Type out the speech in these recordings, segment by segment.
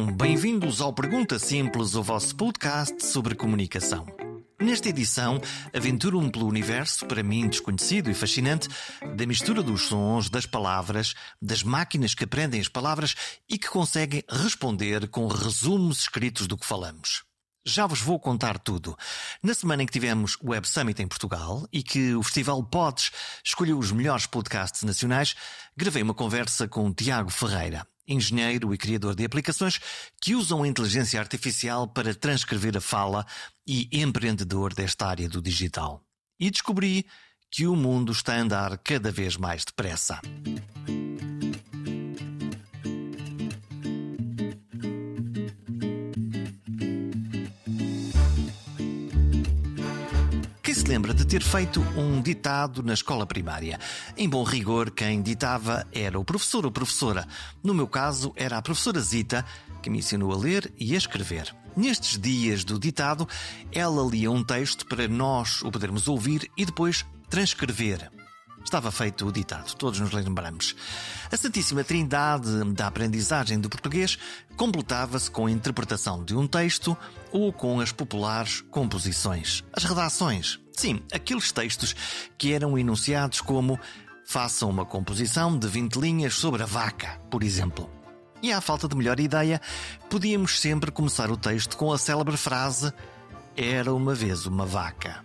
então, bem-vindos ao Pergunta Simples, o vosso podcast sobre comunicação. Nesta edição, aventuro-me pelo universo, para mim desconhecido e fascinante, da mistura dos sons, das palavras, das máquinas que aprendem as palavras e que conseguem responder com resumos escritos do que falamos. Já vos vou contar tudo. Na semana em que tivemos o Web Summit em Portugal e que o Festival Pods escolheu os melhores podcasts nacionais, gravei uma conversa com o Tiago Ferreira, engenheiro e criador de aplicações que usam a inteligência artificial para transcrever a fala e empreendedor desta área do digital. E descobri que o mundo está a andar cada vez mais depressa. Lembra de ter feito um ditado na escola primária? Em bom rigor, quem ditava era o professor ou professora. No meu caso, era a professora Zita, que me ensinou a ler e a escrever. Nestes dias do ditado, ela lia um texto para nós o podermos ouvir e depois transcrever. Estava feito o ditado, todos nos lembramos. A Santíssima Trindade da aprendizagem do português completava-se com a interpretação de um texto ou com as populares composições, as redações. Sim, aqueles textos que eram enunciados como façam uma composição de 20 linhas sobre a vaca, por exemplo. E à falta de melhor ideia, podíamos sempre começar o texto com a célebre frase Era uma vez uma vaca.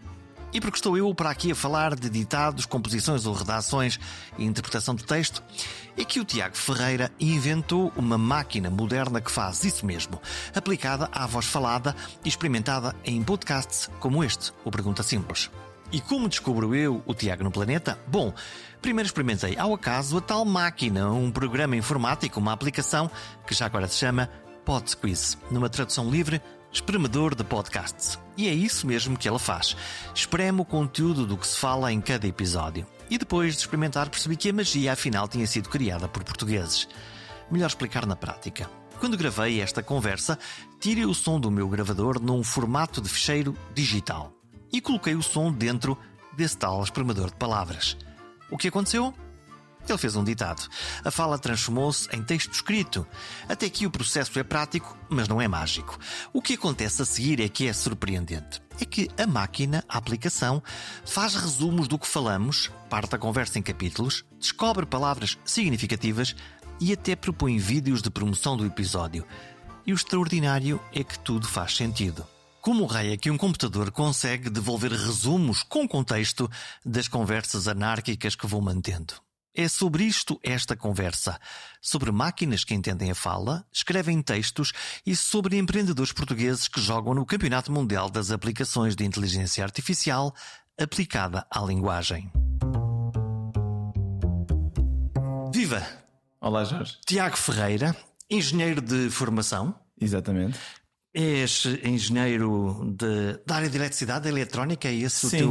E porque estou eu para aqui a falar de ditados, composições ou redações e interpretação do texto, é que o Tiago Ferreira inventou uma máquina moderna que faz isso mesmo, aplicada à voz falada e experimentada em podcasts como este, o Pergunta Simples. E como descubro eu o Tiago no planeta? Bom, primeiro experimentei ao acaso a tal máquina, um programa informático, uma aplicação que já agora se chama PodSquiz, numa tradução livre espremedor de podcasts. E é isso mesmo que ela faz. Espreme o conteúdo do que se fala em cada episódio. E depois de experimentar, percebi que a magia afinal tinha sido criada por portugueses. Melhor explicar na prática. Quando gravei esta conversa, tirei o som do meu gravador num formato de ficheiro digital e coloquei o som dentro desse tal espremedor de palavras. O que aconteceu? Ele fez um ditado. A fala transformou-se em texto escrito. Até aqui o processo é prático, mas não é mágico. O que acontece a seguir é que é surpreendente. É que a máquina, a aplicação, faz resumos do que falamos, parte a conversa em capítulos, descobre palavras significativas e até propõe vídeos de promoção do episódio. E o extraordinário é que tudo faz sentido. Como o raio é que um computador consegue devolver resumos com contexto das conversas anárquicas que vou mantendo? É sobre isto esta conversa. Sobre máquinas que entendem a fala, escrevem textos e sobre empreendedores portugueses que jogam no Campeonato Mundial das Aplicações de Inteligência Artificial aplicada à linguagem. Viva! Olá, Jorge. Tiago Ferreira, engenheiro de formação. Exatamente. És engenheiro de, da área de eletricidade, da eletrónica, é esse Sim.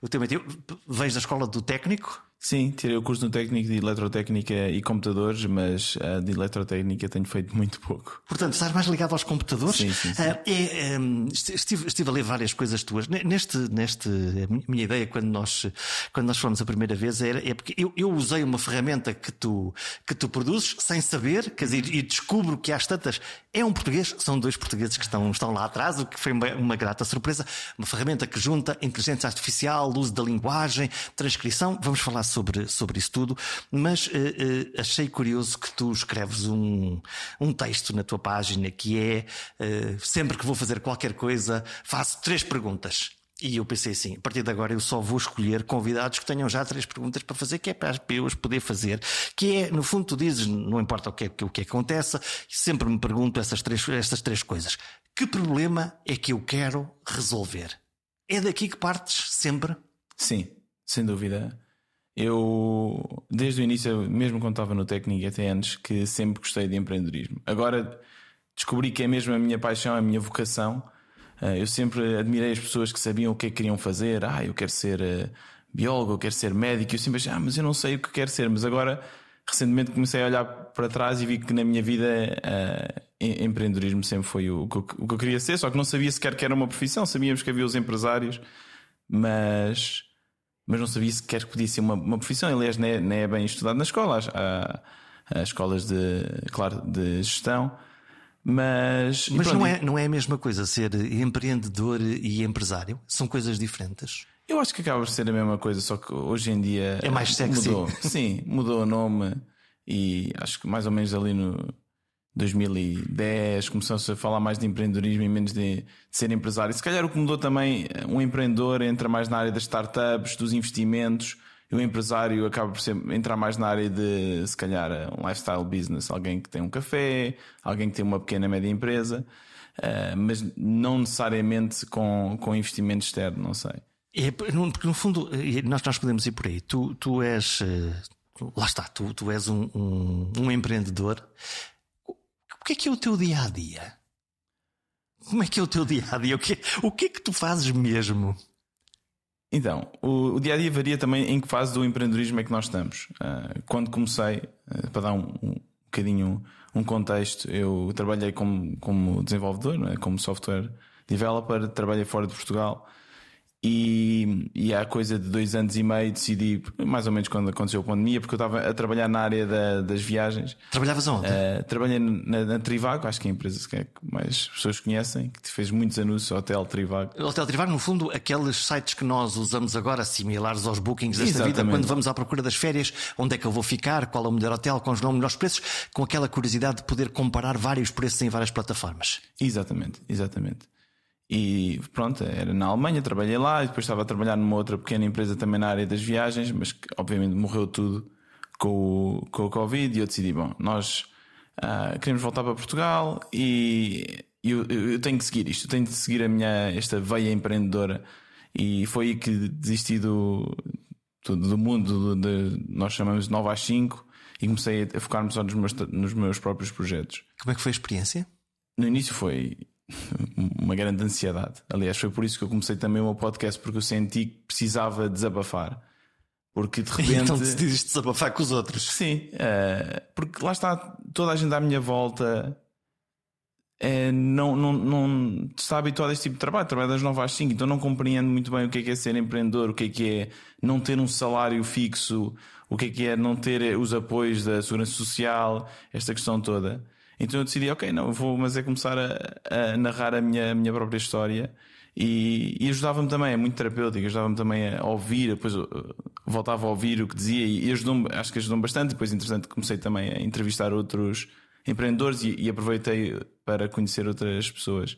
o teu, o teu? Vens da escola do técnico? Sim, tirei o curso no técnico de eletrotécnica e computadores, mas uh, de eletrotécnica tenho feito muito pouco. Portanto, estás mais ligado aos computadores? Sim, sim, sim. Uh, é, um, estive, estive, a ler várias coisas tuas. Neste, neste, a minha ideia quando nós, quando nós fomos a primeira vez era, é porque eu, eu usei uma ferramenta que tu, que tu produzes sem saber, quer dizer, e descubro que às tantas é um português, são dois portugueses que estão, estão lá atrás, o que foi uma, uma grata surpresa. Uma ferramenta que junta inteligência artificial, uso da linguagem, transcrição. Vamos falar sobre, sobre isso tudo, mas uh, uh, achei curioso que tu escreves um, um texto na tua página que é uh, sempre que vou fazer qualquer coisa, faço três perguntas. E eu pensei assim, a partir de agora eu só vou escolher convidados que tenham já três perguntas para fazer, que é para eu as poder fazer. Que é, no fundo, tu dizes, não importa o que, é, o que aconteça, sempre me pergunto essas três, essas três coisas. Que problema é que eu quero resolver? É daqui que partes sempre? Sim, sem dúvida. Eu, desde o início, mesmo quando estava no técnico até antes, que sempre gostei de empreendedorismo. Agora descobri que é mesmo a minha paixão, a minha vocação. Eh, eu sempre admirei as pessoas que sabiam o que é que queriam fazer. Ah, eu quero ser eh, biólogo, eu quero ser médico. Eu sempre achei, ah, mas eu não sei o que quero ser. Mas agora, recentemente, comecei a olhar para trás e vi que na minha vida uh, empreendedorismo sempre foi o que, eu, o que eu queria ser. Só que não sabia sequer que era uma profissão. Sabíamos que havia os empresários, mas mas não sabia sequer que podia ser uma, uma profissão. Aliás, nem é, nem é bem estudado na escola. Há, há escolas de, claro, de gestão, Mas, mas pronto, não, é, não é a mesma coisa ser empreendedor e empresário? São coisas diferentes? Eu acho que acaba por ser a mesma coisa, só que hoje em dia. É mais sexy. Mudou. Sim, mudou o nome e acho que mais ou menos ali no 2010 começou-se a falar mais de empreendedorismo e menos de, de, ser empresário. Se calhar o que mudou também, um empreendedor entra mais na área das startups, dos investimentos, e o empresário acaba por ser, entrar mais na área de, se calhar, um lifestyle business, alguém que tem um café, alguém que tem uma pequena média empresa, uh, mas não necessariamente com, com investimento externo, não sei. É, porque no fundo, nós, nós podemos ir por aí. Tu, tu és, eh, lá está, tu, tu és um, um, um empreendedor. O que é que é o teu dia a dia? Como é que é o teu dia a dia? O que, o que é que tu fazes mesmo? Então, o, o, dia a dia varia também em que fase do empreendedorismo é que nós estamos. Uh, quando comecei, uh, para dar um, um bocadinho um contexto, eu trabalhei como, como desenvolvedor, é? como software developer, trabalhei fora de Portugal e, e há coisa de dois anos e meio decidi, mais ou menos quando aconteceu a pandemia, porque eu estava a trabalhar na área da, das viagens. Trabalhavas onde? Uh, trabalhei na, na, Trivago, acho que é a empresa que mais pessoas conhecem, que fez muitos anúncios, Hotel Trivago. Hotel Trivago, no fundo, aqueles sites que nós usamos agora, similares aos bookings desta Exatamente. vida, quando vamos à procura das férias, onde é que eu vou ficar, qual é o melhor hotel, quais os melhores preços, com aquela curiosidade de poder comparar vários preços em várias plataformas. Exatamente, exatamente. E pronto, era na Alemanha, trabalhei lá e depois estava a trabalhar numa outra pequena empresa também na área das viagens, mas que obviamente morreu tudo com o, com o Covid e eu decidi, bom, nós uh, queremos voltar para Portugal e eu, eu, tenho que seguir isto, tenho que seguir a minha, esta veia empreendedora e foi aí que desisti do, do, do mundo de, nós chamamos de 9 às 5 e comecei a focar-me só nos meus, nos meus próprios projetos. Como é que foi a experiência? No início foi uma grande ansiedade. Aliás, foi por isso que eu comecei também o meu podcast, porque eu senti que precisava desabafar. Porque de repente. então decidiste desabafar com os outros. Sim, uh, porque lá está toda a gente à minha volta. Uh, não, não, não está habituado a este tipo de trabalho, trabalho das 9 às 5, então não compreendo muito bem o que é, que é ser empreendedor, o que é que é não ter um salário fixo, o que é que é não ter os apoios da segurança social, esta questão toda. Então eu decidi, ok, não, vou, mas é começar a, a narrar a minha, a minha própria história. E, e ajudava-me também, é muito terapêutico, ajudava-me também a ouvir, depois voltava a ouvir o que dizia e, ajudou-me, acho que ajudou-me bastante. Depois, interessante, comecei também a entrevistar outros empreendedores e, e aproveitei para conhecer outras pessoas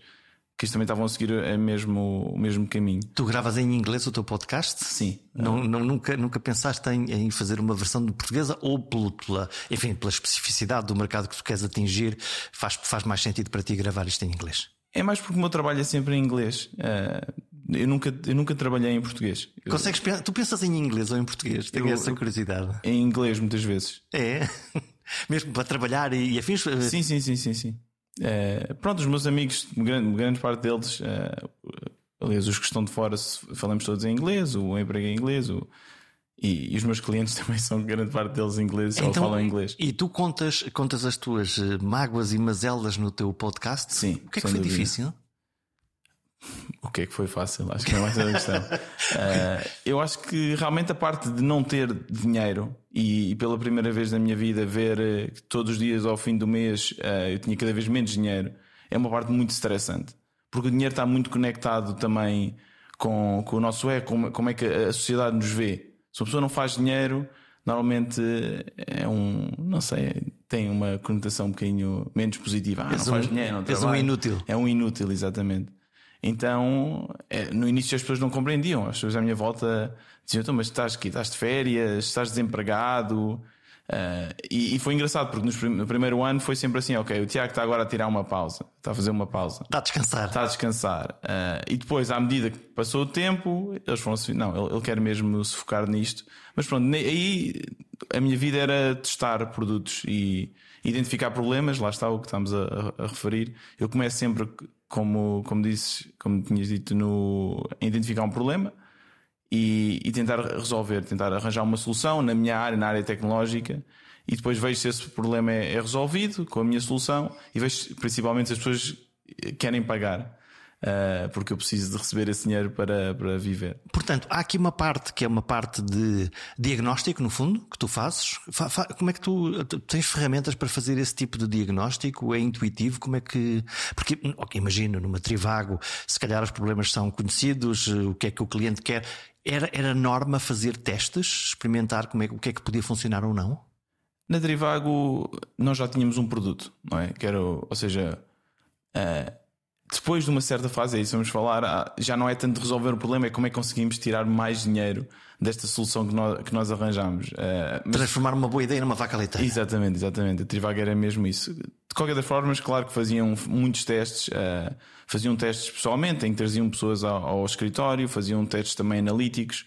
que também estavam a seguir a mesmo, o mesmo caminho. Tu gravas em inglês o teu podcast? Sim. Não, não, nunca, nunca pensaste em, em fazer uma versão de portuguesa ou pela, enfim, pela especificidade do mercado que tu queres atingir, faz, faz mais sentido para ti gravar isto em inglês? É mais porque o meu trabalho é sempre em inglês. Uh, eu, nunca, eu nunca trabalhei em português. Consegues, tu pensas em inglês ou em português? Tenho eu, essa curiosidade. Em inglês, muitas vezes. É? Mesmo para trabalhar e, e afins? Sim, sim, sim, sim, sim. Uh, pronto, os meus amigos, grande, grande parte deles, uh, aliás, os que estão de fora, falamos todos em inglês, o emprego é em inglês, o, e, e, os meus clientes também são grande parte deles ingleses então, ou falam inglês. E tu contas, contas as tuas eh, mágoas e mazelas no teu podcast? Sim. O que é que foi dúvida. difícil? O que é que foi fácil? Acho que é mais a questão. uh, eu acho que realmente a parte de não ter dinheiro e, e pela primeira vez na minha vida ver uh, que todos os dias ao fim do mês uh, eu tinha cada vez menos dinheiro é uma parte muito estressante. Porque o dinheiro está muito conectado também com, com o nosso é, como, como é que a sociedade nos vê. Se uma pessoa não faz dinheiro, normalmente é um, não sei, tem uma conotação um bocadinho menos positiva. Ah, não faz dinheiro, não trabalha. É um inútil. É um inútil, exatamente. Então, é, no início as pessoas não compreendiam. As pessoas à minha volta diziam: então, mas estás aqui, estás de férias, estás desempregado. Uh, e, e, foi engraçado porque no primeiro ano foi sempre assim: ok, o Tiago está agora a tirar uma pausa, está a fazer uma pausa, está a descansar. Está a descansar. Uh, e depois, à medida que passou o tempo, eles foram assim: não, ele, ele quer mesmo se focar nisto. Mas pronto, aí a minha vida era testar produtos e identificar problemas, lá está o que estamos a, a, a referir. Eu começo sempre como, como disse, como tinhas dito, no identificar um problema e, e, tentar resolver, tentar arranjar uma solução na minha área, na área tecnológica, e depois vejo se esse problema é, é resolvido com a minha solução e vejo principalmente se as pessoas querem pagar. Uh, porque eu preciso de receber esse dinheiro para, para viver. Portanto, há aqui uma parte que é uma parte de diagnóstico, no fundo, que tu fazes. Como é que tu tens ferramentas para fazer esse tipo de diagnóstico? É intuitivo? Como é que. Porque, okay, imagino, numa Trivago, se calhar os problemas são conhecidos, o que é que o cliente quer. Era, era norma fazer testes, experimentar como é, o que é que podia funcionar ou não? Na Trivago, nós já tínhamos um produto, não é? Que era, ou seja, uh, depois de uma certa fase, é isso vamos falar, ah, já não é tanto resolver o problema, é como é que conseguimos tirar mais dinheiro desta solução que nós, que nós arranjamos. Uh, mas... Transformar uma boa ideia numa vaca leiteira. Exatamente, exatamente. A Trivago era mesmo isso. De qualquer das formas, claro que faziam muitos testes, uh, faziam testes pessoalmente, em que traziam pessoas ao, ao escritório, faziam testes também analíticos,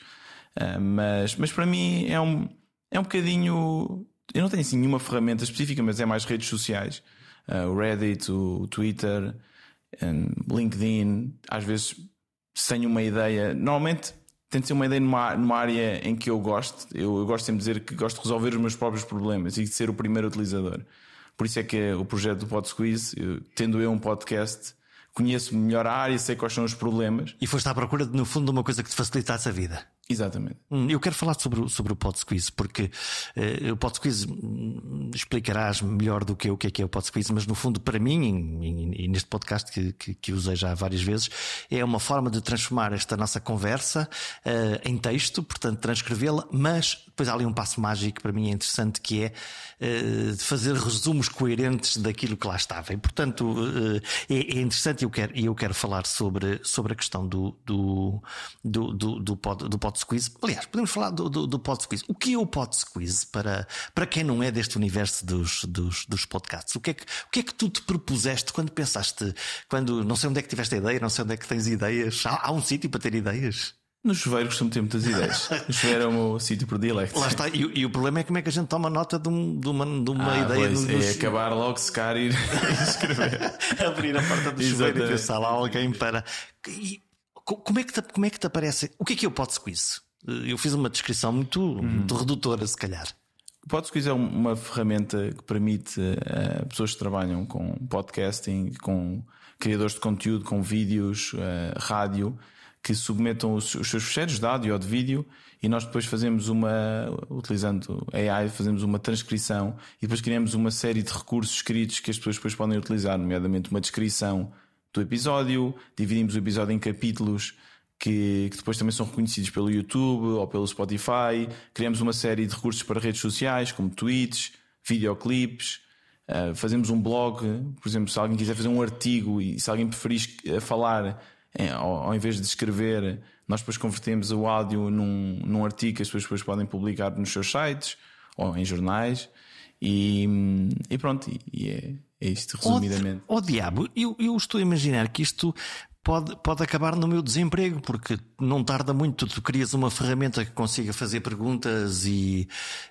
uh, mas, mas para mim é um, é um bocadinho. Eu não tenho assim nenhuma ferramenta específica, mas é mais redes sociais. o Reddit, o Twitter, LinkedIn, às vezes tenho uma ideia. Normalmente tento ser uma ideia numa, numa área em que eu gosto. Eu, eu, gosto sempre de dizer que gosto de resolver os meus próprios problemas e de ser o primeiro utilizador. Por isso é que o projeto do Pod Squeeze, eu, tendo eu um podcast, conheço melhor a área, sei quais são os problemas. E foste à procura, no fundo, de uma coisa que te facilitasse a vida. Exatamente. Hum, eu quero falar sobre, sobre o Pod Squeeze, porque uh, o Pod Squeeze hum, explicarás melhor do que eu o que é que é o Pod Squeeze, mas no fundo, para mim, e, e neste podcast que, que, que, usei já várias vezes, é uma forma de transformar esta nossa conversa uh, em texto, portanto, transcrevê-la, mas depois há ali um passo mágico que para mim é interessante, que é uh, fazer resumos coerentes daquilo que lá estava. E, portanto, é, é, interessante e eu quero, eu quero falar sobre, sobre a questão do, do, do, do, do, pod, do pod Pod Squeeze. Aliás, podemos falar do, do, do Pod Squeeze. O que é o Pod Squeeze para, para quem não é deste universo dos, dos, dos podcasts? O que, é que, o que é que tu te propuseste quando pensaste, quando não sei onde é que tiveste a ideia, não sei onde é que tens ideias? Há, há um sítio para ter ideias? No chuveiro costumo ter muitas ideias. O chuveiro é o meu sítio predilecto. Lá está. E, e, o problema é como é que a gente toma nota de, um, de uma, de uma ah, ideia. Pois, é acabar logo, secar e escrever. Abrir a porta do chuveiro e pensar lá alguém para. E, como é, que te, como é que te aparece? O que é que é o Pod Squeeze? Eu fiz uma descrição muito, uhum. muito redutora, se calhar. O Pod Squeeze é uma ferramenta que permite a pessoas que trabalham com podcasting, com criadores de conteúdo, com vídeos, uh, rádio, que submetam os, os seus fecheiros de áudio ou de vídeo e nós depois fazemos uma, utilizando AI, fazemos uma transcrição e depois criamos uma série de recursos escritos que as pessoas depois podem utilizar, nomeadamente uma descrição do episódio, dividimos o episódio em capítulos que, que, depois também são reconhecidos pelo YouTube ou pelo Spotify. Criamos uma série de recursos para redes sociais, como tweets, videoclipes. Uh, fazemos um blog, por exemplo, se alguém quiser fazer um artigo e se alguém preferir falar em, ao, ao, invés de escrever, nós depois convertemos o áudio num, num artigo que as pessoas depois podem publicar nos seus sites ou em jornais. E, e pronto, e é, é isto resumidamente. Oh, oh diabo, eu, eu estou a imaginar que isto pode, pode acabar no meu desemprego, porque não tarda muito, tu crias uma ferramenta que consiga fazer perguntas e,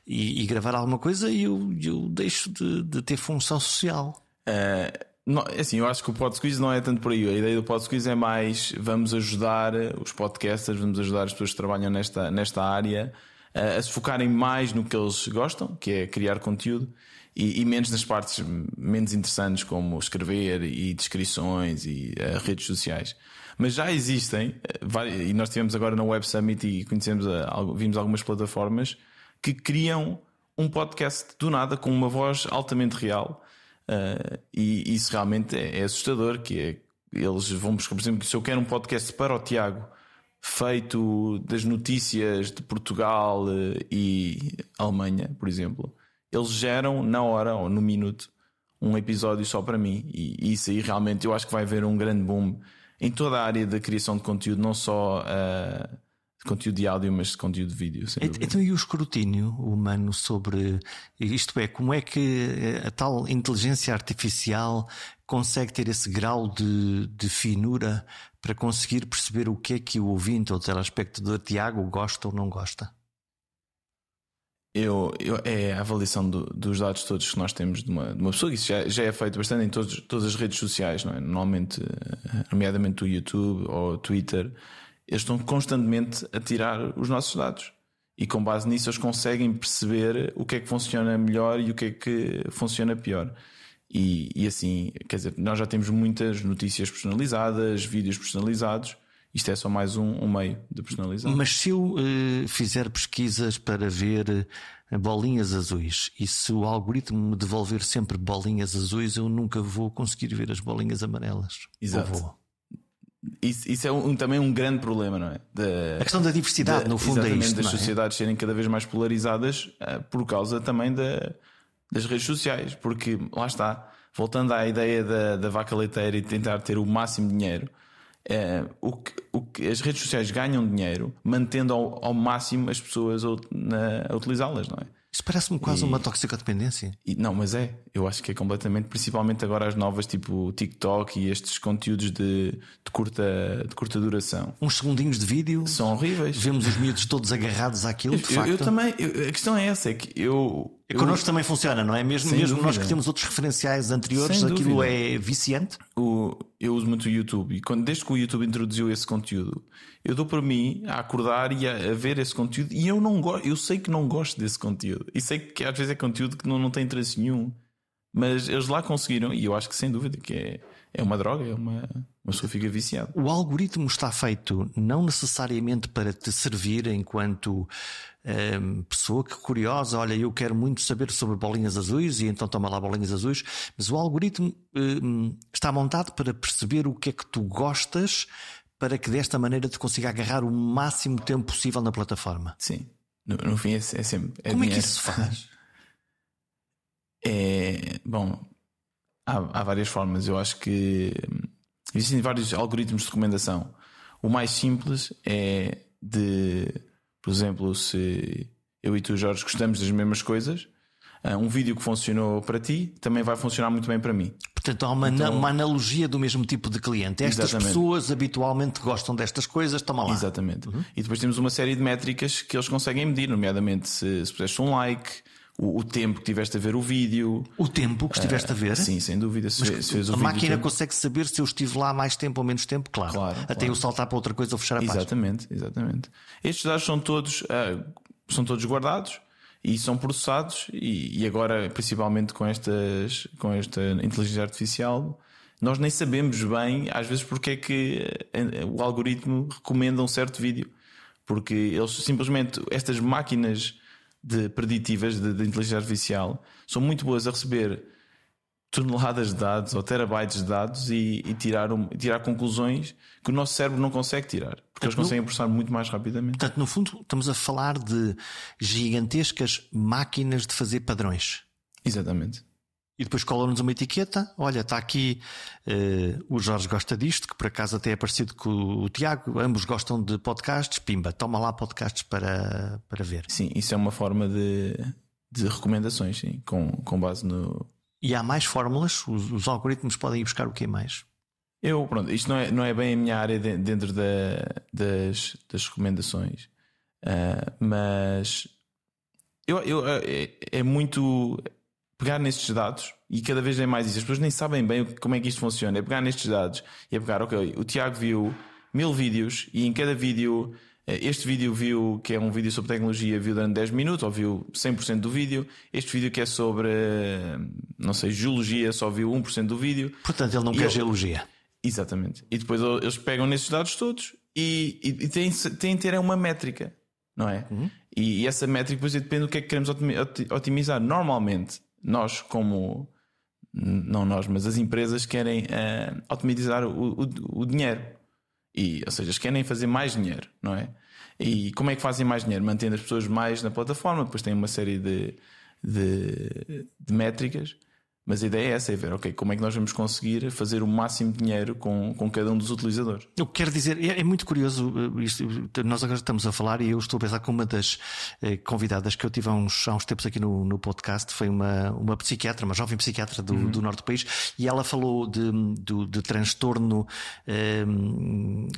e, e gravar alguma coisa e eu, eu deixo de, de ter função social. Uh, não, é assim, eu acho que o PodSqueeze não é tanto por aí. A ideia do PodSqueeze é mais vamos ajudar os podcasters, vamos ajudar as pessoas que trabalham nesta, nesta área a, a se focarem mais no que eles gostam, que é criar conteúdo, e, e, menos nas partes menos interessantes como escrever e descrições e uh, redes sociais. Mas já existem, uh, e nós tivemos agora na Web Summit e conhecemos, uh, vimos algumas plataformas que criam um podcast do nada com uma voz altamente real. e isso realmente é, é, assustador, que é eles vão buscar, por exemplo, se eu quero um podcast para o Tiago feito das notícias de Portugal e Alemanha, por exemplo, eles geram na hora ou no minuto um episódio só para mim. E isso aí realmente eu acho que vai haver um grande boom em toda a área da criação de conteúdo, não só uh, de conteúdo de áudio, mas de conteúdo de vídeo. Então, e o escrutínio humano sobre isto é, como é que a tal inteligência artificial consegue ter esse grau de, de finura para conseguir perceber o que é que o ouvinte ou o telespectador Tiago gosta ou não gosta? Eu, eu, é a avaliação do, dos dados todos que nós temos de uma, de uma pessoa, isso já, já é feito bastante em todos, todas as redes sociais, não é? normalmente, eh, nomeadamente o YouTube ou o Twitter, eles estão constantemente a tirar os nossos dados. E com base nisso eles conseguem perceber o que é que funciona melhor e o que é que funciona pior. E, e assim, quer dizer, nós já temos muitas notícias personalizadas, vídeos personalizados. Isto é só mais um, um meio de personalizar. Mas se eu uh, fizer pesquisas para ver uh, bolinhas azuis e se o algoritmo me devolver sempre bolinhas azuis, eu nunca vou conseguir ver as bolinhas amarelas. Exato. Isso, isso, é um, também um grande problema, não é? Da, a questão da diversidade, da, no fundo, é isto. das é? sociedades serem cada vez mais polarizadas uh, por causa também da, das redes sociais. Porque, lá está, voltando à ideia da, da vaca leiteira e tentar ter o máximo dinheiro, é, o que, o que, as redes sociais ganham dinheiro mantendo ao, ao máximo as pessoas a, a utilizá-las, não é? Isso parece-me quase e, uma toxicodependência. E, não, mas é. Eu acho que é completamente, principalmente agora as novas, tipo TikTok e estes conteúdos de, de, curta, de curta duração. Uns segundinhos de vídeo. São horríveis. Vemos os miúdos todos agarrados àquilo, eu, de facto. Eu, também, eu, a questão é essa, é que eu. E connosco eu... também funciona, não é? Mesmo, mesmo nós que temos outros referenciais anteriores, Sem aquilo dúvida. é viciante. O, eu uso muito o YouTube e quando, desde que o YouTube introduziu esse conteúdo, eu dou para mim a acordar e a, a, ver esse conteúdo e eu não gosto, eu sei que não gosto desse conteúdo. E sei que às vezes é conteúdo que não, não tem interesse nenhum. Mas eles lá conseguiram, e eu acho que sem dúvida que é, é uma droga, é uma, uma pessoa fica viciada. O algoritmo está feito não necessariamente para te servir enquanto um, pessoa que curiosa, olha, eu quero muito saber sobre bolinhas azuis e então toma lá bolinhas azuis, mas o algoritmo um, está montado para perceber o que é que tu gostas para que desta maneira te consiga agarrar o máximo tempo possível na plataforma. Sim. No, no fim é, é sempre. É Como dinheiro. é que isso se faz? É. Bom, há, há várias formas. Eu acho que existem vários algoritmos de recomendação. O mais simples é de, por exemplo, se eu e tu, Jorge, gostamos das mesmas coisas, ah, um vídeo que funcionou para ti também vai funcionar muito bem para mim. Portanto, há uma, então, uma analogia do mesmo tipo de cliente. Estas exatamente. pessoas habitualmente gostam destas coisas, toma lá. Exatamente. Uhum. E depois temos uma série de métricas que eles conseguem medir, nomeadamente se, se puseste um like. O, o, tempo que tiveste a ver o vídeo. O tempo que estiveste uh, a ver? Sim, sem dúvida. Se, Mas, se a máquina consegue saber se eu estive lá mais tempo ou menos tempo, claro. claro Até claro. eu saltar para outra coisa ou fechar a exatamente, página. Exatamente, exatamente. Estes dados são todos, uh, são todos guardados e são processados e, e, agora principalmente com estas com esta inteligência artificial nós nem sabemos bem às vezes porque é que eh, o algoritmo recomenda um certo vídeo porque eles simplesmente estas máquinas de preditivas de, de inteligência artificial são muito boas a receber toneladas de dados ou terabytes de dados e, e tirar, um, tirar conclusões que o nosso cérebro não consegue tirar, porque eles conseguem processar muito mais rapidamente. Portanto, no fundo, estamos a falar de gigantescas máquinas de fazer padrões. Exatamente. E depois colam-nos uma etiqueta. Olha, está aqui uh, o Jorge gosta disto, que por acaso até é parecido com o Tiago. Ambos gostam de podcasts. Pimba, toma lá podcasts para, para ver. Sim, isso é uma forma de, de recomendações, sim, com, com base no, e há mais fórmulas? Os, os, algoritmos podem ir buscar o que mais? Eu, pronto, isto não é, não é bem a minha área de, dentro da, das, das recomendações, uh, mas eu, eu, é, é, muito pegar nestes dados e cada vez é mais isso. As pessoas nem sabem bem como é que isto funciona. É pegar nestes dados e é pegar, ok, o Tiago viu mil vídeos e em cada vídeo eh, este vídeo viu, que é um vídeo sobre tecnologia, viu durante 10 minutos, ou viu 100% do vídeo. Este vídeo que é sobre, eh, não sei, geologia, só viu 1% do vídeo. Portanto, ele não quer ele... geologia. Exatamente. E depois eles pegam nesses dados todos e, e, e têm, têm ter uma métrica, não é? Uhum. E, e, essa métrica depois depende do que é que queremos otimizar. Normalmente, nós, como. Não nós, mas as empresas querem uh, otimizar o, o, o dinheiro. E, ou seja, querem fazer mais dinheiro, não é? E como é que fazem mais dinheiro? Mantendo as pessoas mais na plataforma, depois têm uma série de, de, de métricas mas a ideia é essa, é ver, ok, como é que nós vamos conseguir fazer o máximo de dinheiro com, com cada um dos utilizadores. Eu quero dizer, é, é muito curioso, eh, isto, nós agora estamos a falar e eu estou a pensar que uma das eh, convidadas que eu tive há uns, há uns tempos aqui no, no podcast foi uma, uma psiquiatra, uma jovem psiquiatra do, uhum. do norte do país, e ela falou de, de, de transtorno eh,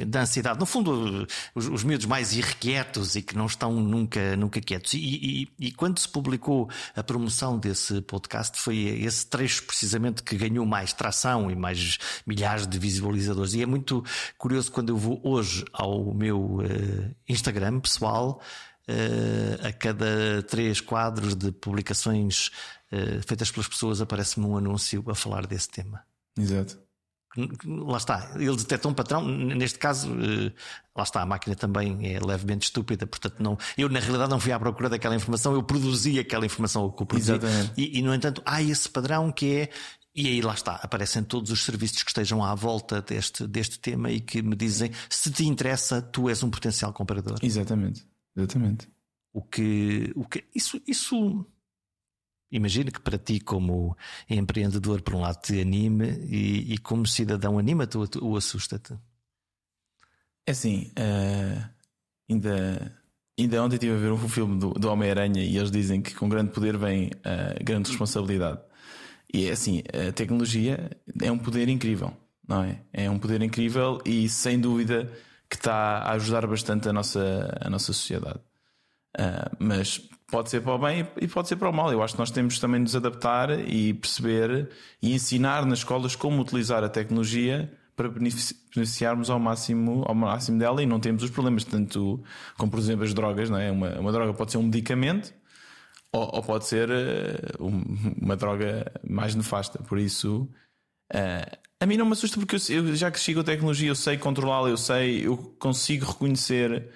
da ansiedade. No fundo, os, os miúdos mais irrequietos e que não estão nunca, nunca quietos. E, e, e quando se publicou a promoção desse podcast, foi esse trecho precisamente que ganhou mais tração e mais milhares de visualizadores. E é muito curioso quando eu vou hoje ao meu uh, Instagram pessoal. uh, a cada três quadros de publicações uh, feitas pelas pessoas aparece-me um anúncio a falar desse tema. Exato. Lá está, ele detecta um patrão. Neste caso, uh, lá está, a máquina também é levemente estúpida, portanto, não, eu na realidade não fui à procura daquela informação, eu produzi aquela informação que eu produzi. E, e, no entanto, há esse padrão que é e aí lá está, aparecem todos os serviços que estejam à volta deste, deste tema e que me dizem se te interessa, tu és um potencial comprador. Exatamente, exatamente. O que, o que isso, isso imagino que para ti, como empreendedor, por um lado te anime e, e como cidadão anima-te ou, assusta-te? É assim, uh, ainda, ainda ontem estive a ver um filme do, do Homem-Aranha e eles dizem que com grande poder vem uh, grande responsabilidade. E é assim, a tecnologia é um poder incrível, não é? É um poder incrível e sem dúvida que está a ajudar bastante a nossa, a nossa sociedade. Uh, mas pode ser para o bem e pode ser para o mal. Eu acho que nós temos também de nos adaptar e perceber e ensinar nas escolas como utilizar a tecnologia para beneficiarmos ao máximo, ao máximo dela e não temos os problemas, tanto como por exemplo as drogas, não é? Uma, uma droga pode ser um medicamento ou, ou pode ser uh, uma droga mais nefasta. Por isso, uh, a mim não me assusta porque eu, eu já que chego a tecnologia, eu sei controlá-la, eu sei, eu consigo reconhecer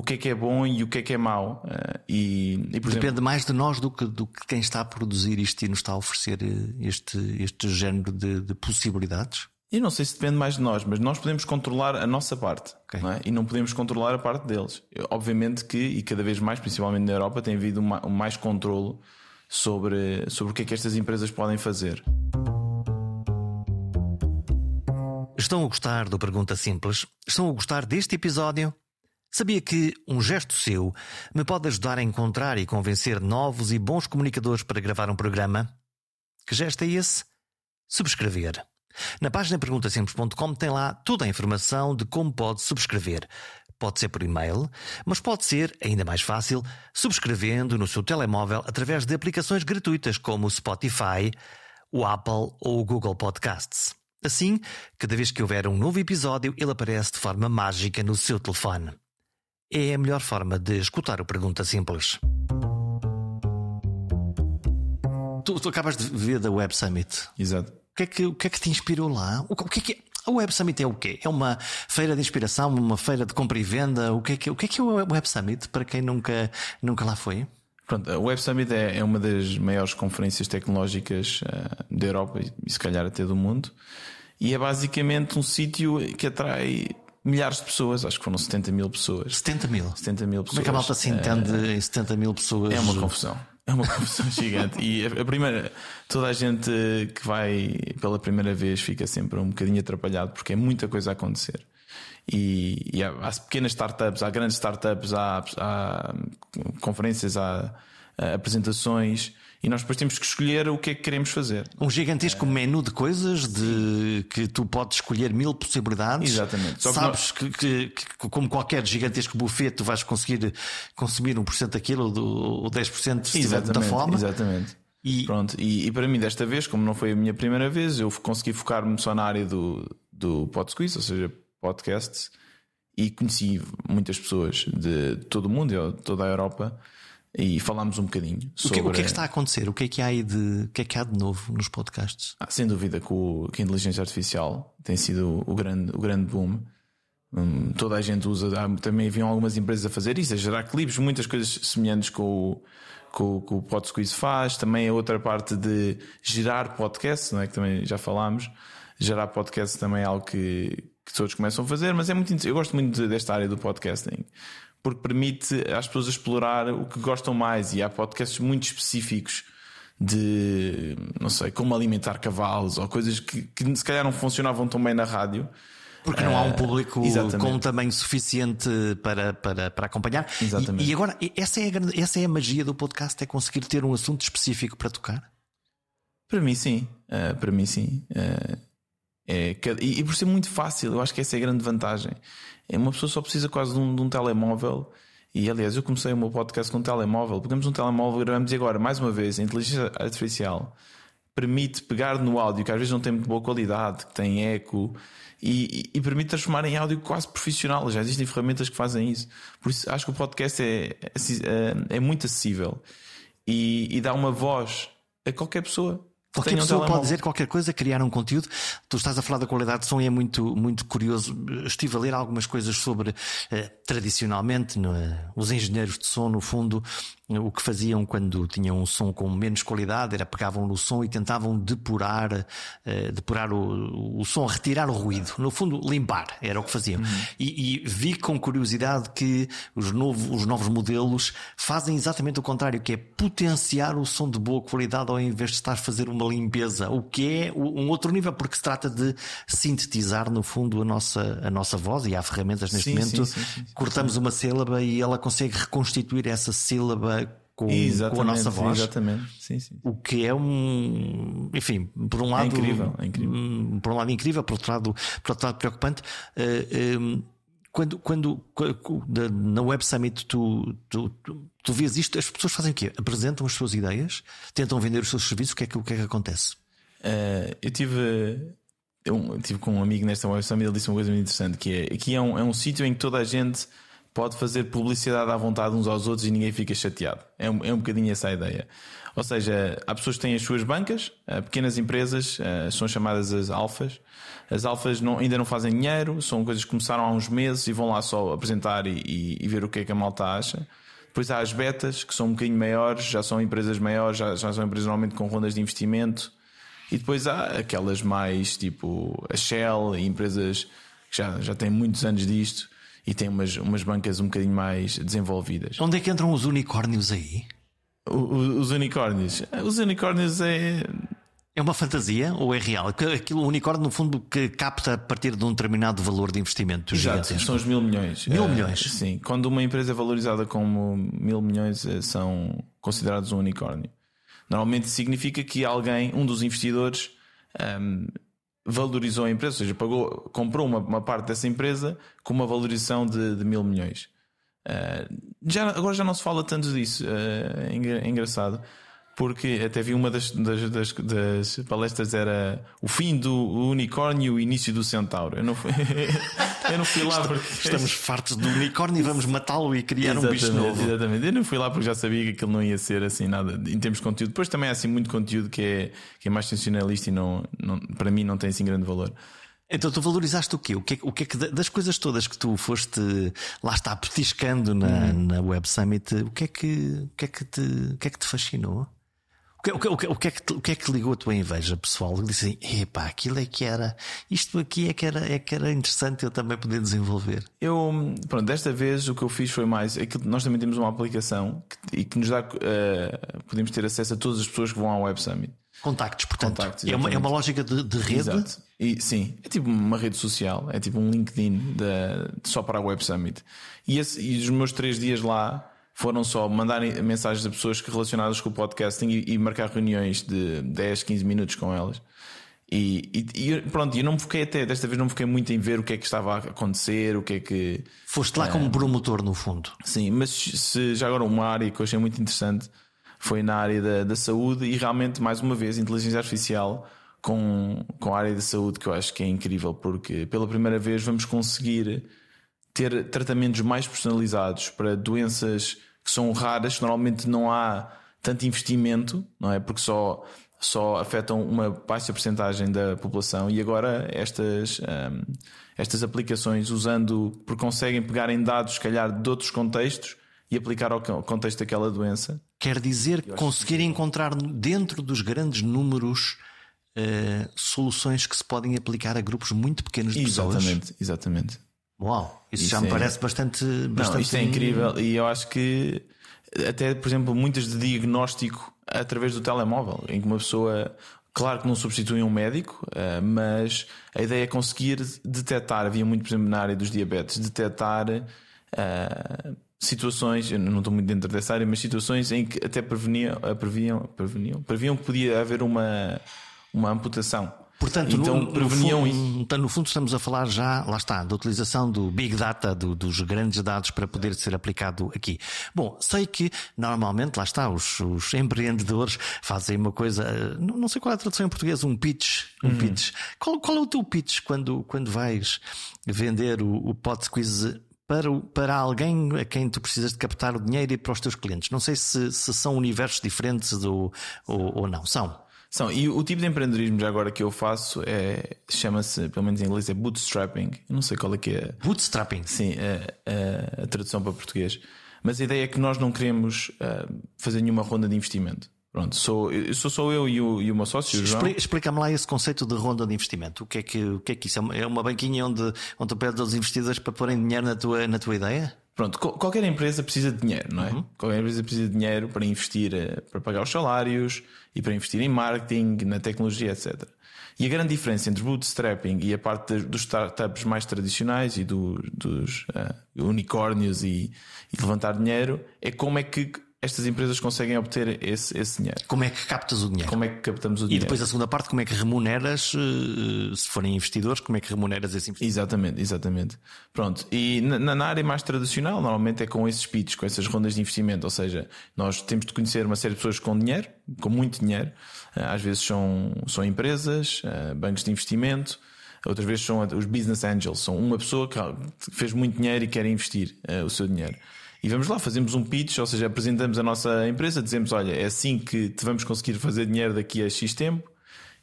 o que é que é bom e o que é que é mau. Uh, e, e Depende exemplo, mais de nós do que, do que quem está a produzir isto e nos está a oferecer este, este género de, de possibilidades. Eu não sei se depende mais de nós, mas nós podemos controlar a nossa parte okay. não é? e não podemos controlar a parte deles. Obviamente que, e cada vez mais, principalmente na Europa, tem havido um mais controle sobre, sobre o que é que estas empresas podem fazer. Estão a gostar do Pergunta Simples? Estão a gostar deste episódio? Sabia que um gesto seu me pode ajudar a encontrar e convencer novos e bons comunicadores para gravar um programa? Que gesto é esse? Subscrever. Na página perguntasimples.com tem lá toda a informação de como pode subscrever. Pode ser por e-mail, mas pode ser, ainda mais fácil, subscrevendo no seu telemóvel através de aplicações gratuitas como o Spotify, o Apple ou o Google Podcasts. Assim, cada vez que houver um novo episódio, ele aparece de forma mágica no seu telefone. É a melhor forma de escutar o Pergunta Simples. Tu, tu acabas de ver da Web Summit. Exato que é que, o que é que te inspirou lá? O, que é que é? A Web Summit é o quê? É uma feira de inspiração, uma feira de compra e venda? O que é que, o que, é, que é o Web Summit para quem nunca, nunca lá foi? Pronto, a Web Summit é, é uma das maiores conferências tecnológicas uh, da Europa e se calhar até do mundo. E é basicamente um sítio que atrai milhares de pessoas, acho que foram 70 mil pessoas. 70 mil? 70 mil pessoas. Como é que a malta se entende uh, em 70 mil pessoas? É uma confusão. É uma confusão gigante. E a, primeira, toda a gente que vai pela primeira vez fica sempre um bocadinho atrapalhado porque é muita coisa a acontecer. E, e há, há, pequenas startups, há grandes startups, há, há conferências, há, há apresentações e nós depois temos que escolher o que é que queremos fazer. Um gigantesco é... menu de coisas de que tu podes escolher mil possibilidades. Exatamente. Só Sabes que, que, que, como qualquer gigantesco buffet, tu vais conseguir consumir 1% daquilo ou 10% se estiver da fome. Exatamente. E... Pronto, e, e, para mim, desta vez, como não foi a minha primeira vez, eu consegui focar-me só na área do, do Podsquiz, ou seja, podcasts, e conheci muitas pessoas de todo o mundo, de toda a Europa e falámos um bocadinho sobre. O que, o que, é que está a acontecer? O que é que há aí de, o que é que há de novo nos podcasts? Ah, sem dúvida que, o, que a inteligência artificial tem sido o grande, o grande boom. Hum, toda a gente usa, também haviam algumas empresas a fazer isso, a gerar clipes, muitas coisas semelhantes com o, com, com o Podsquiz faz. Também a outra parte de gerar podcasts, não é? que também já falámos. Gerar podcasts também é algo que, que todos começam a fazer, mas é muito Eu gosto muito desta área do podcasting porque permite às pessoas explorar o que gostam mais e há podcasts muito específicos de não sei como alimentar cavalos ou coisas que, que se calhar não funcionavam tão bem na rádio porque não há um público uh, com um tamanho suficiente para, para, para acompanhar. Exatamente. E, e agora, essa é, a, essa é a magia do podcast: é conseguir ter um assunto específico para tocar? Para mim, sim. Uh, para mim, sim. Uh, é, e, e, por ser muito fácil, eu acho que essa é a grande vantagem. É uma pessoa só precisa quase de um, de um telemóvel. E aliás, eu comecei o meu podcast com um telemóvel. Pegamos um telemóvel, gravamos e agora, mais uma vez, a inteligência artificial permite pegar no áudio que às vezes não tem muito boa qualidade, que tem eco, e, e, permite transformar em áudio quase profissional. Já existem ferramentas que fazem isso. Por isso acho que o podcast é, é, é muito acessível e, e dá uma voz a qualquer pessoa. Qualquer pessoa um pode dizer qualquer coisa, criar um conteúdo. Tu estás a falar da qualidade de som e é muito, muito curioso. Estive a ler algumas coisas sobre, eh, tradicionalmente, no, os engenheiros de som, no fundo, o que faziam quando tinham um som com menos qualidade era pegavam no som e tentavam depurar, uh, depurar o, o som, retirar o ruído. No fundo, limpar era o que faziam. Uhum. E, e, vi com curiosidade que os, novo, os novos modelos fazem exatamente o contrário, que é potenciar o som de boa qualidade ao invés de estar a fazer uma limpeza, o que é um outro nível, porque se trata de sintetizar, no fundo, a nossa, a nossa voz e há ferramentas neste sim, momento. Sim, sim, cortamos uma sílaba e ela consegue reconstituir essa sílaba com, com, a nossa voz. Exatamente. Sim, sim. O que é um. Enfim, por um é lado. É incrível, é incrível. Hum, por um lado incrível, por outro lado, por outro lado preocupante. Uh, quando, quando, na Web Summit tu, tu, tu, tu vês isto, as pessoas fazem o quê? Apresentam as suas ideias, tentam vender os seus serviços, o que é que, o que, é que acontece? Uh, eu tive. Eu tive com um amigo nesta Web Summit, ele disse uma coisa muito interessante: que é aqui é um, é um sítio em que toda a gente pode fazer publicidade à vontade uns aos outros e ninguém fica chateado. É um, é um bocadinho essa a ideia. Ou seja, há pessoas que têm as suas bancas, eh, pequenas empresas, eh, são chamadas as alfas. As alfas não, ainda não fazem dinheiro, são coisas que começaram há uns meses e vão lá só apresentar e, e, e ver o que é que a malta acha. Depois há as betas, que são um bocadinho maiores, já são empresas maiores, já, já são empresas normalmente com rondas de investimento. E depois há aquelas mais tipo a Shell, empresas que já, já têm muitos anos disto e tem umas, umas bancas um bocadinho mais desenvolvidas. Onde é que entram os unicórnios aí? O, o, os unicórnios. Os unicórnios é. É uma fantasia ou é real? Aquilo, o unicórnio, no fundo, que capta a partir de um determinado valor de investimento. Exato, são os mil milhões. Mil uh, milhões? Sim. Quando uma empresa é valorizada como mil milhões, eh, são considerados um unicórnio. Normalmente significa que alguém, um dos investidores, um, valorizou a empresa, ou seja, pagou, comprou uma, uma parte dessa empresa com uma valorização de, de mil milhões. Uh, já, agora já não se fala tanto disso, uh, é engraçado porque até vi uma das, das, das, das, palestras era o fim do unicórnio e o início do centauro. Eu não fui, eu não fui lá porque. Estamos fartos do unicórnio e vamos matá-lo e criar exatamente, um bicho novo. Exatamente. Eu não fui lá porque já sabia que aquilo não ia ser assim nada em termos de conteúdo. Depois também há assim muito conteúdo que é, que é mais sensacionalista e não, não, para mim não tem assim grande valor. Então tu valorizaste o quê? O que, é, o que é que das coisas todas que tu foste lá está petiscando na, hum. na Web Summit, o que é que, o que é que te, o que é que te fascinou? O que, o, que, o, que é que, o que é que ligou a tua inveja pessoal? Disse assim, epá, aquilo é que era, isto aqui é que era, é que era interessante eu também poder desenvolver. Eu, pronto, desta vez o que eu fiz foi mais, aquilo, nós também temos uma aplicação que, e que nos dá, uh, podemos ter acesso a todas as pessoas que vão ao Web Summit. Contactos, portanto. Contactos, é, uma, é uma lógica de, de rede. Exato. E, sim, é tipo uma rede social, é tipo um LinkedIn só para a Web Summit. E, esse, e os meus três dias lá foram só mandar mensagens a pessoas relacionadas com o podcasting e, e marcar reuniões de 10, 15 minutos com elas. E, e, e, pronto, eu não me foquei até, desta vez não me foquei muito em ver o que é que estava a acontecer, o que é que. Foste lá como promotor, no fundo. Sim, mas se já agora uma área que eu achei muito interessante foi na área da, da saúde e realmente, mais uma vez, inteligência artificial com, com a área da saúde que eu acho que é incrível, porque pela primeira vez vamos conseguir ter tratamentos mais personalizados para doenças que são raras, que normalmente não há tanto investimento, não é? Porque só, só afetam uma baixa porcentagem da população e agora estas, um, estas aplicações usando, porque conseguem pegar em dados, se calhar, de outros contextos e aplicar ao contexto daquela doença. Quer dizer que conseguir encontrar dentro dos grandes números uh, soluções que se podem aplicar a grupos muito pequenos de exatamente, pessoas. Exatamente, exatamente. Uau, isso, isso já me é... parece bastante, bastante. Não, isto é incrível e eu acho que até, por exemplo, muitas de diagnóstico através do telemóvel, em que uma pessoa, claro que não substitui um médico, eh, mas a ideia é conseguir detectar, havia muito, por exemplo, na área dos diabetes, detectar uh, situações, eu não estou muito dentro dessa área, mas situações em que até preveniam, eh, previam, preveniam, previam que podia haver uma, uma amputação. Portanto, então no, preveniam fundo, então, no fundo estamos a falar já, lá está, da utilização do Big Data, do- dos grandes dados para poder ser aplicado aqui. Bom, sei que normalmente, lá está, os, os empreendedores fazem uma coisa, eh, não, não sei qual é a tradução em português, um pitch. Um pitch. Qual, qual é o teu pitch quando, quando vais vender o, o Pod Squeeze para, para alguém a quem tu precisas de captar o dinheiro e para os teus clientes? Não sei se, se são universos diferentes ou, ou, ou não. São. São, e o tipo de empreendedorismo já agora que eu faço é chama-se, pelo menos em inglês, é bootstrapping. Eu não sei qual é que é Bootstrapping. sim, a, a- a tradução para português. Mas a ideia é que nós não queremos ah, fazer nenhuma ronda de investimento. Pronto, sou, eu- sou só eu e o, e o meu sócio, Explica-me lá esse conceito de ronda de investimento. O que é que, o que, é que isso é? Uma- É uma banquinha onde, onde tu pedes aos investidores para porem dinheiro na tua, na tua ideia? Pronto, qual- qualquer empresa precisa de dinheiro, não é? Qualquer empresa precisa de dinheiro para investir, eh, para pagar os salários e para investir em marketing, na tecnologia, etc. E a grande diferença entre bootstrapping e a parte dos startups mais tradicionais e do- dos eh, unicórnios e, e levantar dinheiro é como é que estas empresas conseguem obter esse, esse dinheiro. Como é que captas o dinheiro? Como é que captamos o E dinheiro? depois a segunda parte, como é que remuneras, eh, se forem investidores, como é que remuneras esse investidor? Exatamente, exatamente. Pronto. E na, na área mais tradicional, normalmente é com esses pitches, com essas rondas de investimento. Ou seja, nós temos de conhecer uma série de pessoas com dinheiro, com muito dinheiro. Ah, Às vezes são, são empresas, ah, bancos de investimento. Outras vezes são os business angels. São uma pessoa que fez muito dinheiro e quer investir o seu dinheiro. E vamos lá, fazemos um pitch, ou seja, apresentamos a nossa empresa, dizemos: olha, é assim que te vamos conseguir fazer dinheiro daqui a X tempo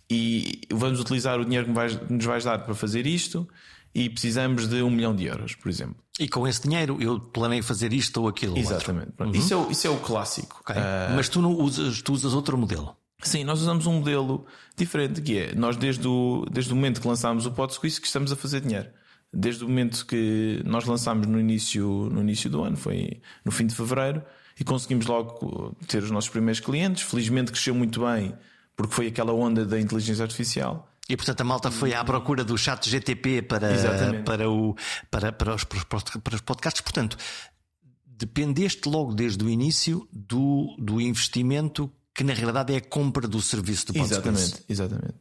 e vamos utilizar o dinheiro que vais- nos vais dar para fazer isto e precisamos de um milhão de euros, por exemplo. E com esse dinheiro eu planeio fazer isto ou aquilo. Exatamente. Pronto. Isso, é o, isso é o clássico. Ok. Ah, Mas tu, não usas, tu usas outro modelo. sim, nós usamos um modelo diferente que é nós desde o, desde o momento que lançámos o Pod Squeeze que estamos a fazer dinheiro. Desde o momento que nós lançámos no início, no início do ano, foi no fim de fevereiro, e conseguimos logo ter os nossos primeiros clientes. Felizmente cresceu muito bem, porque foi aquela onda da inteligência artificial. E portanto a malta foi à procura do chat GTP para, Exatamente. para, o, para, para, os, para os- podcasts. Portanto, dependeste logo desde o início do, do investimento que na realidade é a compra do serviço do Podsqueeze. Exatamente, exatamente.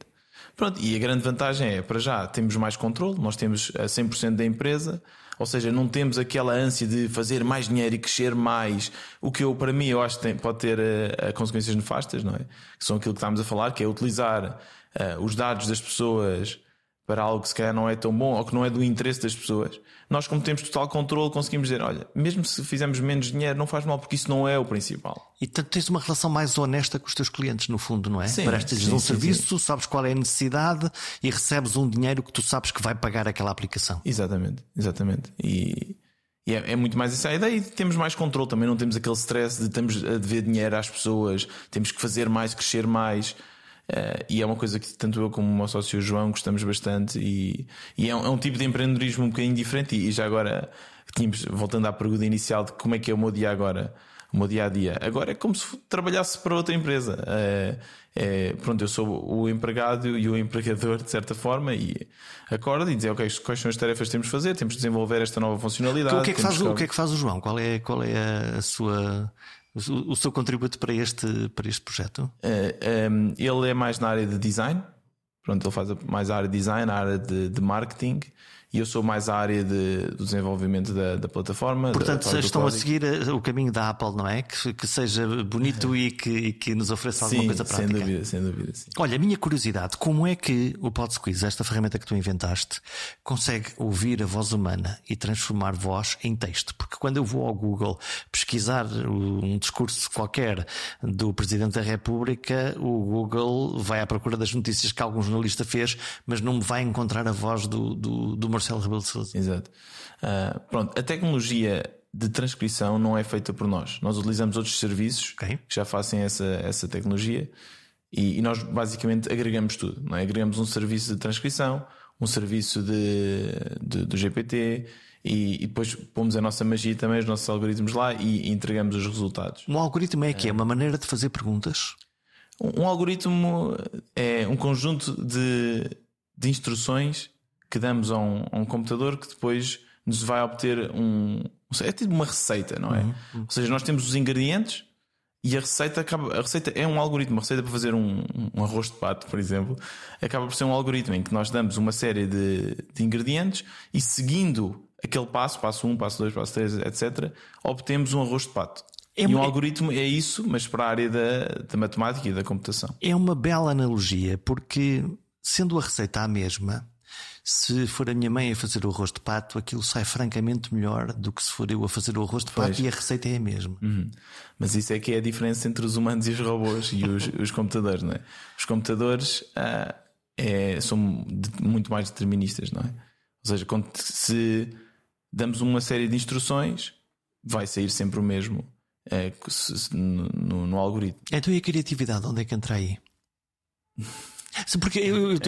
Pronto, e a grande vantagem é, para já, temos mais controle, nós temos a 100% da empresa, ou seja, não temos aquela ânsia de fazer mais dinheiro e crescer mais, o que eu, para mim, eu acho que tem- pode ter eh, consequências nefastas, não é? Que são aquilo que estamos a falar, que é utilizar eh, os dados das pessoas para algo que se calhar não é tão bom ou que não é do interesse das pessoas. Nós, como temos total controle, conseguimos dizer: olha, mesmo se fizermos menos dinheiro, não faz mal, porque isso não é o principal. E portanto tens uma relação mais honesta com os teus clientes, no fundo, não é? Sim, Prestas-lhes sim, um sim, serviço, sabes qual é a necessidade e recebes um dinheiro que tu sabes que vai pagar aquela aplicação. Exatamente, exatamente. E, e é, é muito mais essa ideia e temos mais controle também, não temos aquele stress de estamos a dever dinheiro às pessoas, temos que fazer mais, crescer mais. Eh, e é uma coisa que tanto eu como o meu sócio João gostamos bastante e, e é, um, é um tipo de empreendedorismo um bocadinho diferente e, e já agora tínhamos, voltando à pergunta inicial de como é que é o meu dia agora, o meu dia a dia. Agora é como se trabalhasse para outra empresa. Eh, é, pronto, eu sou o empregado e o empregador de certa forma e acordo e dizer ok, quais são as tarefas que temos de fazer, temos de desenvolver esta nova funcionalidade. o, que é que faz, o, o que é que faz o João? Qual é, qual é a sua, o, o seu contributo para este, para este projeto? Um, ele é mais na área de design, pronto, ele faz mais a área de design, a área de, de marketing e eu sou mais a área de, do desenvolvimento da, da plataforma. Portanto, da, estão a seguir eh, o caminho da Apple, não é? Que, que seja bonito e, que, e que nos ofereça alguma Sim, coisa sem prática. dúvida, sem dúvida, sim. Olha, a minha curiosidade, como é que o PodSqueeze, esta ferramenta que tu inventaste, consegue ouvir a voz humana e transformar voz em texto? Porque quando eu vou ao Google pesquisar um discurso qualquer do Presidente da República, o Google vai à procura das notícias que algum jornalista fez, mas não me vai encontrar a voz do, do, do Marcelo Rebelo de Sousa. Exato. Ah, pronto, a tecnologia de transcrição não é feita por nós. Nós utilizamos outros serviços Ok. que já fazem essa, essa tecnologia e, e nós basicamente agregamos tudo. Não é? Agregamos um serviço de transcrição, um serviço de, de- do GPT e, e depois pomos a nossa magia também, os nossos algoritmos lá e, e entregamos os resultados. Um algoritmo é que é uma maneira de fazer perguntas. Um, um algoritmo é um conjunto de, de instruções que damos a um, a um computador que depois nos vai obter um. É tipo uma receita, não é? Ou seja, nós temos os ingredientes E a receita acaba, a receita é um algoritmo, a receita para fazer um, um arroz de pato, por exemplo, acaba por ser um algoritmo em que nós damos uma série de, de ingredientes e seguindo aquele passo, passo 1, um, passo 2, passo 3, etc., obtemos um arroz de pato. É e um algoritmo é isso, mas para a área da, da matemática e da computação. É uma bela analogia, porque sendo a receita a mesma, se for a minha mãe a fazer o arroz de pato, aquilo sai francamente melhor do que se for eu a fazer o arroz de pato pois. e a receita é a mesma. Uhum. Mas isso é que é a diferença entre os humanos e os robôs e os, os computadores, não é? Os computadores ah, é, são muito mais deterministas, não é? Ou seja, se damos uma série de instruções, vai sair sempre o mesmo é, no, no, no algoritmo. Então e a criatividade, onde é que entra aí? porque eu, eu,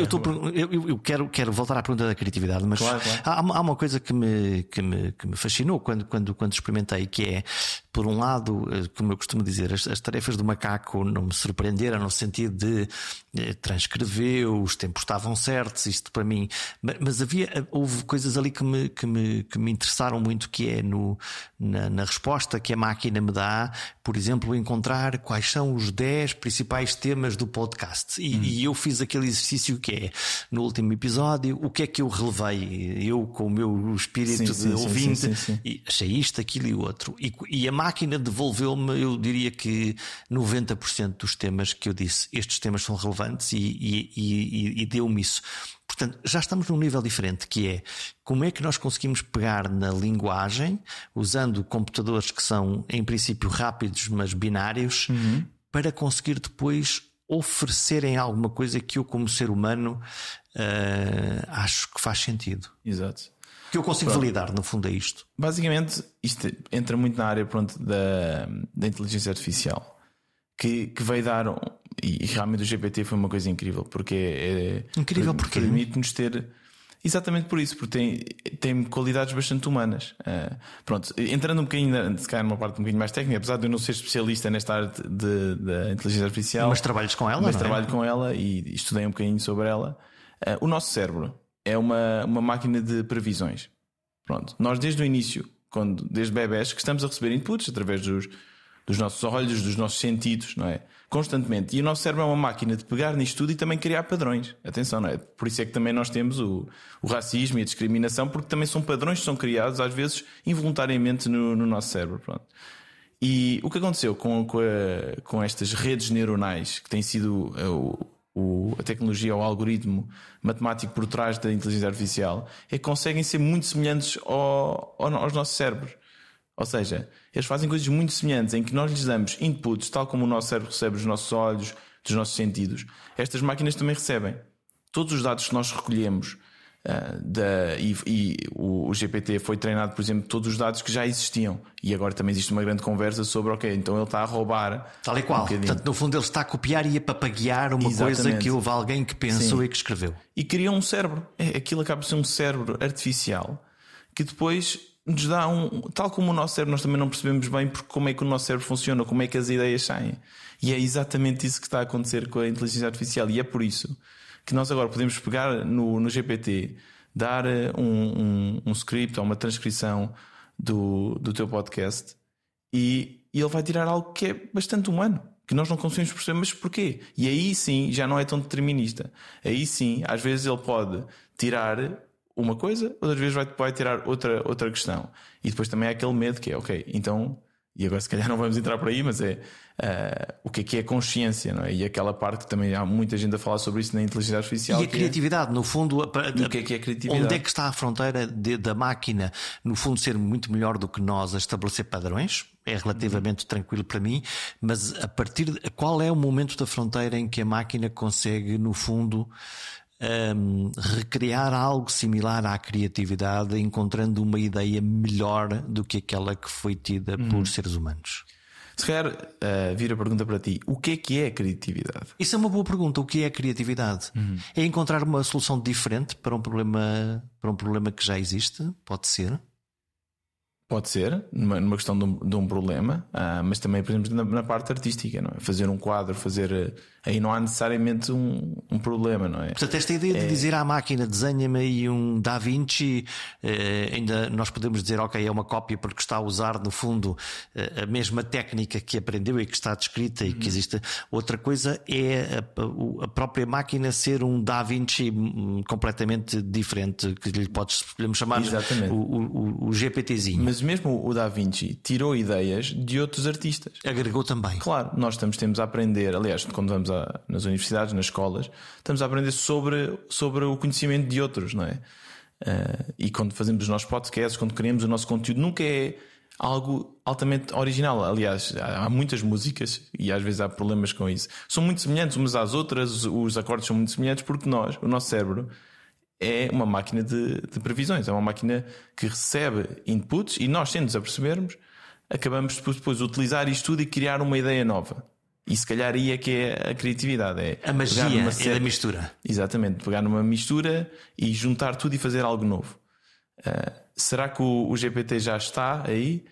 eu, eu, eu, quero, quero voltar à pergunta da criatividade, mas claro, claro. Há, há, uma coisa que me, que me, que me fascinou quando, quando, quando experimentei, que é, por um lado, eh, como eu costumo dizer, as, as tarefas do macaco não me surpreenderam no sentido de eh, transcrever, os tempos estavam certos, isto para mim, mas, mas, havia, eh, houve coisas ali que me, que me, que me interessaram muito, que é no, na, na resposta que a máquina me dá, por exemplo, encontrar quais são os 10 principais temas do podcast. E, hum. e eu fiz aquele exercício que é, no último episódio, o que é que eu relevei? Eu, com o meu espírito sim, de sim, ouvinte, sim, e achei isto, aquilo e outro. E, e a máquina devolveu-me, eu diria que 90% dos temas que eu disse, estes temas são relevantes e, e, e, e deu-me isso. Portanto, já estamos num nível diferente, que é como é que nós conseguimos pegar na linguagem, usando computadores que são, em princípio, rápidos, mas binários, uhum. para conseguir depois oferecerem alguma coisa que eu, como ser humano, uh, acho que faz sentido. Exato. Que eu consigo pronto. validar, no fundo, é isto. Basicamente, isto entra muito na área pronto, da, da inteligência artificial, que, que veio dar. E, realmente o GPT foi uma coisa incrível, porque é. é incrível porque permite-nos ter Exatamente por isso, porque tem, tem qualidades bastante humanas. Uh, pronto, entrando um bocadinho, se calhar numa parte um bocadinho mais técnica, apesar de eu não ser especialista nesta área da inteligência artificial. Mas trabalhas com ela, Mas é? trabalho com ela e estudei um bocadinho sobre ela. Uh, o nosso cérebro é uma, uma máquina de previsões. Pronto, nós desde o início, quando, desde bebés, que estamos a receber inputs através dos, dos nossos olhos, dos nossos sentidos, não é? constantemente. E o nosso cérebro é uma máquina de pegar nisto tudo e também criar padrões. Atenção, não é? Por isso é que também nós temos o, o racismo e a discriminação, porque também são padrões que são criados, às vezes, involuntariamente no, no nosso cérebro. Pronto. E o que aconteceu com, com, a, com estas redes neuronais, que tem sido é, o, o, a tecnologia, o algoritmo matemático por trás da inteligência artificial, é que conseguem ser muito semelhantes ao, ao, aos nossos cérebros. Ou seja, eles fazem coisas muito semelhantes em que nós lhes damos inputs, tal como o nosso cérebro recebe dos nossos olhos, dos nossos sentidos. Estas máquinas também recebem. Todos os dados que nós recolhemos uh, da, e, e o, o, GPT foi treinado, por exemplo, todos os dados que já existiam. E agora também existe uma grande conversa sobre, ok, então ele está a roubar. Tal e qual. Um Portanto, no fundo, ele está a copiar e a papaguear uma Exatamente. coisa que houve alguém que pensou Sim. e que escreveu. E criou um cérebro. É, aquilo acaba por ser um cérebro artificial que depois nos dá um. Tal como o nosso cérebro, nós também não percebemos bem porque como é que o nosso cérebro funciona, como é que as ideias saem. E é exatamente isso que está a acontecer com a inteligência artificial. E é por isso que nós agora podemos pegar no, no GPT, dar eh, um, um, um script ou uma transcrição do, do teu podcast e, e ele vai tirar algo que é bastante humano que nós não conseguimos perceber, mas porquê? E aí sim já não é tão determinista. Aí sim, às vezes ele pode tirar uma coisa, outras vezes vai, vai tirar outra, outra questão. E depois também há aquele medo que é, ok, então, e agora se calhar não vamos entrar por aí, mas é uh, o que é que é consciência, não é? E aquela parte que também há muita gente a falar sobre isso na inteligência artificial. E a é criatividade, é... no fundo, a, a, o que é que é criatividade? Onde é que está a fronteira de, da máquina, no fundo, ser muito melhor do que nós a estabelecer padrões? É relativamente uhum. tranquilo para mim, mas a partir de qual é o momento da fronteira em que a máquina consegue, no fundo, um, recriar algo similar à criatividade, encontrando uma ideia melhor do que aquela que foi tida uhum. por seres humanos. Se calhar uh, vir a pergunta para ti: o que é que é criatividade? Isso é uma boa pergunta. O que é criatividade? Uhum. É encontrar uma solução diferente para um problema, para um problema que já existe? Pode ser. Pode ser, numa, numa questão de um, de um problema, uh, mas também, por exemplo, na, na, parte artística, não é? Fazer um quadro, fazer a, aí não há necessariamente um, um problema, não é? Portanto, esta ideia de dizer à máquina desenha-me aí um Da Vinci, eh, ainda nós podemos dizer, ok, é uma cópia porque está a usar, no fundo, eh, a mesma técnica que aprendeu e que está descrita e que existe. Outra coisa é a, a própria máquina ser um Da Vinci hum, completamente diferente, que lhe podes lhe chamar Exatamente. o, o, o GPTzinho. Mas mesmo o Da Vinci tirou ideias de outros artistas. Agregou também. Claro, nós estamos, temos a aprender, aliás, quando vamos a, nas universidades, nas escolas, estamos a aprender sobre, sobre o conhecimento de outros, não é? Uh, e quando fazemos os nossos podcasts, quando criamos o nosso conteúdo, nunca é algo altamente original. Aliás, há muitas músicas e às vezes há problemas com isso. São muito semelhantes umas às outras, os acordes são muito semelhantes porque nós, o nosso cérebro, é uma máquina de, de previsões, é uma máquina que recebe inputs e nós, sem nos apercebermos, acabamos depois, depois de utilizar isto tudo e criar uma ideia nova. E se calhar aí é que é a criatividade. É A magia é da mistura. Exatamente, pegar numa mistura e juntar tudo e fazer algo novo. Ah, será que o, o GPT já está aí?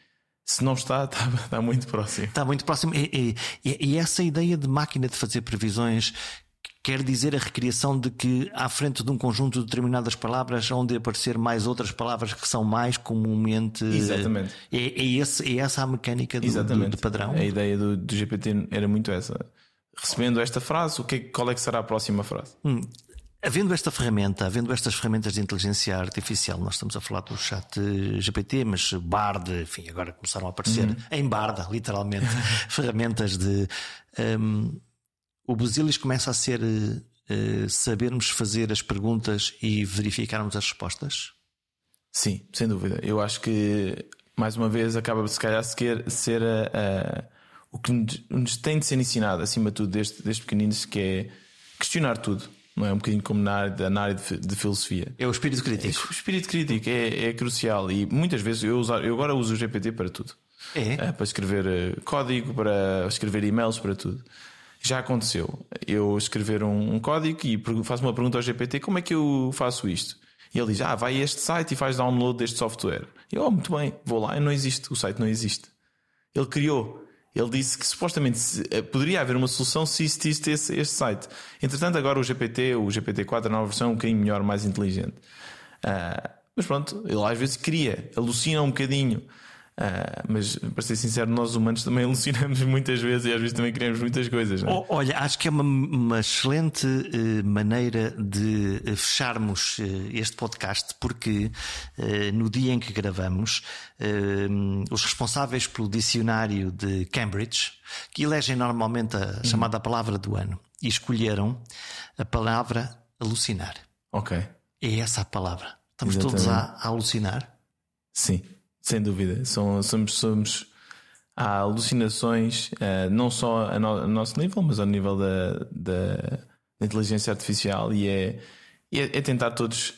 Se não está, está, está muito próximo. Está muito próximo. E, e- e essa ideia de máquina de fazer previsões quer dizer a recriação de que, à frente de um conjunto de determinadas palavras, onde aparecer mais outras palavras que são mais comumente. Exatamente. É, é, esse, é essa a mecânica do, do, Exatamente. do padrão. A ideia do, do GPT era muito essa. Recebendo esta frase, o que, é- qual é que será a próxima frase? Havendo esta ferramenta, havendo estas ferramentas de inteligência artificial, nós estamos a falar do chat GPT, mas Bard, enfim, agora começaram a aparecer Uhum. em Barda, literalmente, ferramentas de. hum, o Busilis começa a ser eh, eh, sabermos fazer as perguntas e verificarmos as respostas? Sim, sem dúvida. Eu acho que, mais uma vez, acaba se calhar sequer ser a, a- o que nos, tem de ser ensinado, acima de tudo, desde, desde pequeninos, que é questionar tudo. Não é um bocadinho como na área, na área de, de filosofia. É o espírito crítico. O espírito crítico é, é crucial e muitas vezes eu, usar, eu agora uso o GPT para tudo. É. É, para escrever eh, código, para escrever e-mails, para tudo. Já aconteceu. Eu escrever um, um código e faço uma pergunta ao GPT: como é que eu faço isto? E ele diz: Ah, vai a este site e faz download deste software. Eu, oh, muito bem, vou lá e não existe. O site não existe. Ele criou. Ele disse que supostamente eh, poderia haver uma solução se existisse esse, este site. Entretanto, agora o GPT, o GPT-4, a nova versão, é um bocadinho melhor, mais inteligente. Ah, mas pronto, ele às vezes cria, alucina um bocadinho. Ah, mas para ser sincero, nós humanos também alucinamos muitas vezes e às vezes também criamos muitas coisas. É? Olha, acho que é uma, uma excelente eh, maneira de eh, fecharmos eh, este podcast, porque no dia em que gravamos, os responsáveis pelo dicionário de Cambridge, que elegem normalmente a chamada palavra do ano, e escolheram a palavra alucinar. Ok, É essa a palavra. Estamos todos a, Exatamente. a alucinar. sim, sem dúvida. São, somos, somos. Há alucinações, ah, não só a, no- a nosso nível, mas ao nível da, da, da inteligência artificial, e é, é, é tentar todos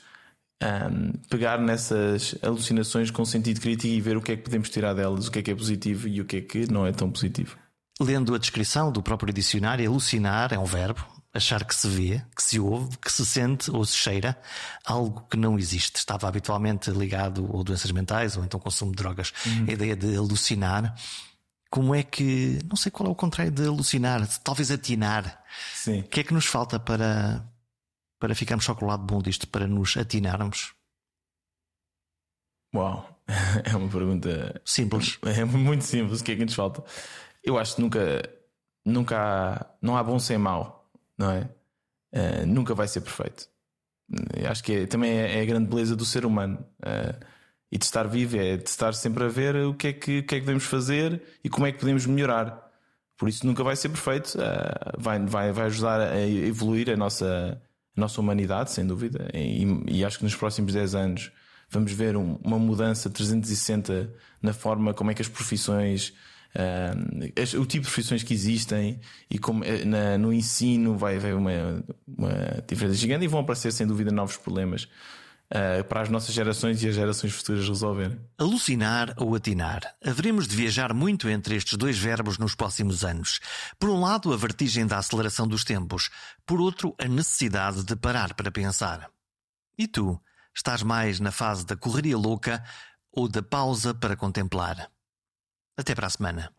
ahm, pegar nessas alucinações com sentido crítico e ver o que é que podemos tirar delas, o que é que é positivo e o que é que não é tão positivo. Lendo a descrição do próprio dicionário, alucinar é um verbo, achar que se vê, que se ouve, que se sente ou se cheira algo que não existe. Estava habitualmente ligado ou doenças mentais ou então consumo de drogas. A ideia de alucinar. Como é que. Não sei qual é o contrário de alucinar, talvez atinar. Sim. O que é que nos falta para, para ficarmos só com o lado bom disto, para nos atinarmos? Uau, é uma pergunta Simples. É muito simples. O que é que nos falta? Eu acho que nunca, nunca há, não há bom sem mau, não é? Eh, nunca vai ser perfeito. Eu acho que é- também é, é a grande beleza do ser humano eh, e de estar vivo, é de estar sempre a ver o que, é que, o que é que podemos fazer e como é que podemos melhorar. Por isso nunca vai ser perfeito, eh, vai, vai, vai ajudar a evoluir a nossa, a nossa humanidade, sem dúvida. E, e acho que nos próximos 10 anos vamos ver um- uma mudança 360 na forma como é que as profissões, as- o tipo de profissões que existem e como eh, na- no ensino vai haver uma, uma diferença gigante e vão aparecer sem dúvida novos problemas ah, para as nossas gerações e as gerações futuras resolverem. Alucinar ou atinar. Haveremos de viajar muito entre estes dois verbos nos próximos anos. Por um lado, a vertigem da aceleração dos tempos. Por outro, a necessidade de parar para pensar. E tu? Estás mais na fase da correria louca ou da pausa para contemplar? Até para a semana.